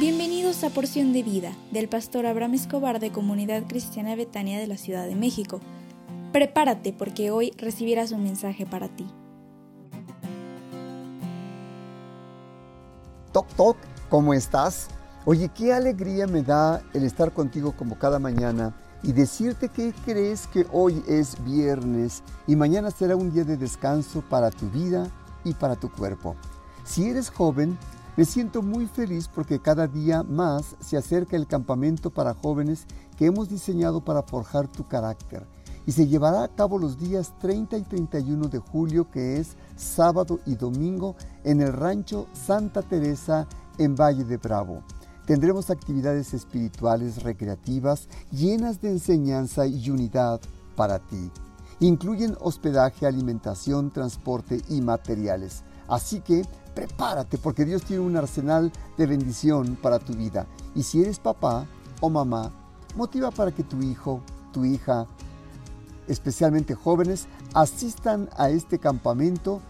Bienvenidos a Porción de Vida del pastor Abraham Escobar de Comunidad Cristiana Betania de la Ciudad de México. Prepárate porque hoy recibirás un mensaje para ti. Toc Toc, ¿cómo estás? Oye, qué alegría me da el estar contigo como cada mañana y decirte que crees que hoy es viernes y mañana será un día de descanso para tu vida y para tu cuerpo. Si eres joven, me siento muy feliz porque cada día más se acerca el campamento para jóvenes que hemos diseñado para forjar tu carácter y se llevará a cabo los días 30 y 31 de julio que es sábado y domingo en el rancho Santa Teresa en Valle de Bravo. Tendremos actividades espirituales recreativas llenas de enseñanza y unidad para ti. Incluyen hospedaje, alimentación, transporte y materiales. Así que prepárate porque Dios tiene un arsenal de bendición para tu vida. Y si eres papá o mamá, motiva para que tu hijo, tu hija, especialmente jóvenes, asistan a este campamento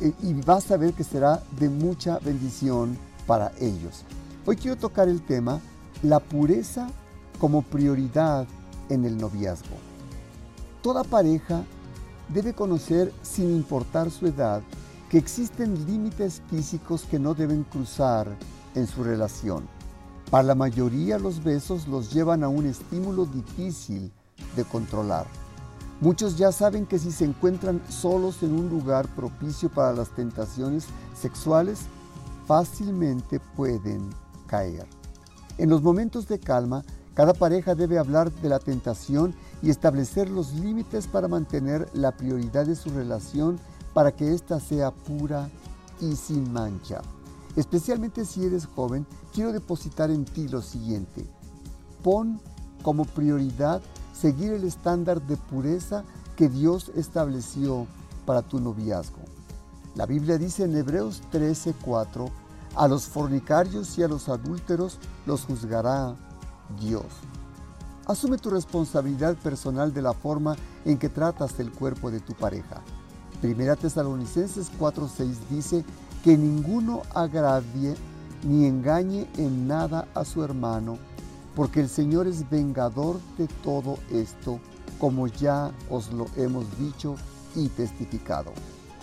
eh, y vas a ver que será de mucha bendición para ellos. Hoy quiero tocar el tema la pureza como prioridad en el noviazgo. Toda pareja debe conocer, sin importar su edad, que existen límites físicos que no deben cruzar en su relación. Para la mayoría los besos los llevan a un estímulo difícil de controlar. Muchos ya saben que si se encuentran solos en un lugar propicio para las tentaciones sexuales, fácilmente pueden caer. En los momentos de calma, cada pareja debe hablar de la tentación y establecer los límites para mantener la prioridad de su relación para que ésta sea pura y sin mancha. Especialmente si eres joven, quiero depositar en ti lo siguiente. Pon como prioridad seguir el estándar de pureza que Dios estableció para tu noviazgo. La Biblia dice en Hebreos 13:4, a los fornicarios y a los adúlteros los juzgará Dios. Asume tu responsabilidad personal de la forma en que tratas el cuerpo de tu pareja. Primera Tesalonicenses 4:6 dice que ninguno agravie ni engañe en nada a su hermano, porque el Señor es vengador de todo esto, como ya os lo hemos dicho y testificado.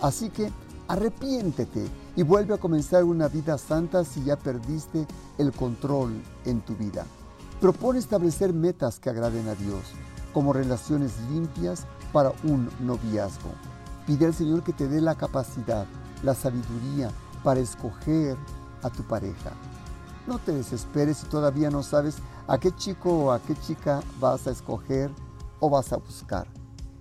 Así que arrepiéntete y vuelve a comenzar una vida santa si ya perdiste el control en tu vida. Propone establecer metas que agraden a Dios, como relaciones limpias para un noviazgo. Pide al Señor que te dé la capacidad, la sabiduría para escoger a tu pareja. No te desesperes si todavía no sabes a qué chico o a qué chica vas a escoger o vas a buscar.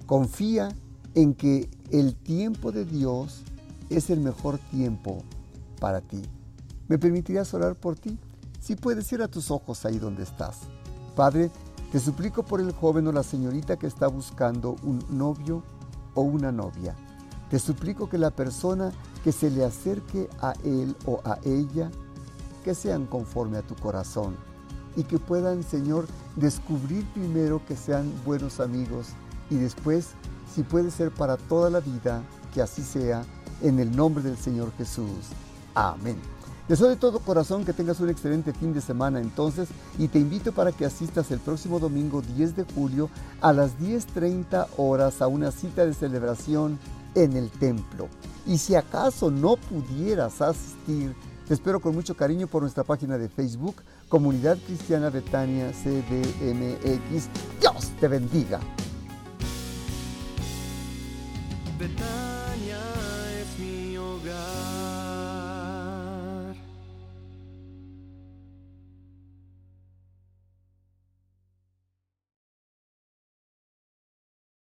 Confía en que el tiempo de Dios es el mejor tiempo para ti. ¿Me permitirías orar por ti? Si puedes ir a tus ojos ahí donde estás. Padre, te suplico por el joven o la señorita que está buscando un novio o una novia. Te suplico que la persona que se le acerque a él o a ella, que sean conforme a tu corazón y que puedan, Señor, descubrir primero que sean buenos amigos y después, si puede ser para toda la vida, que así sea, en el nombre del Señor Jesús. Amén. Deseo de todo corazón que tengas un excelente fin de semana entonces y te invito para que asistas el próximo domingo 10 de julio a las 10.30 horas a una cita de celebración en el templo. Y si acaso no pudieras asistir, te espero con mucho cariño por nuestra página de Facebook, Comunidad Cristiana Betania CDMX. Dios te bendiga.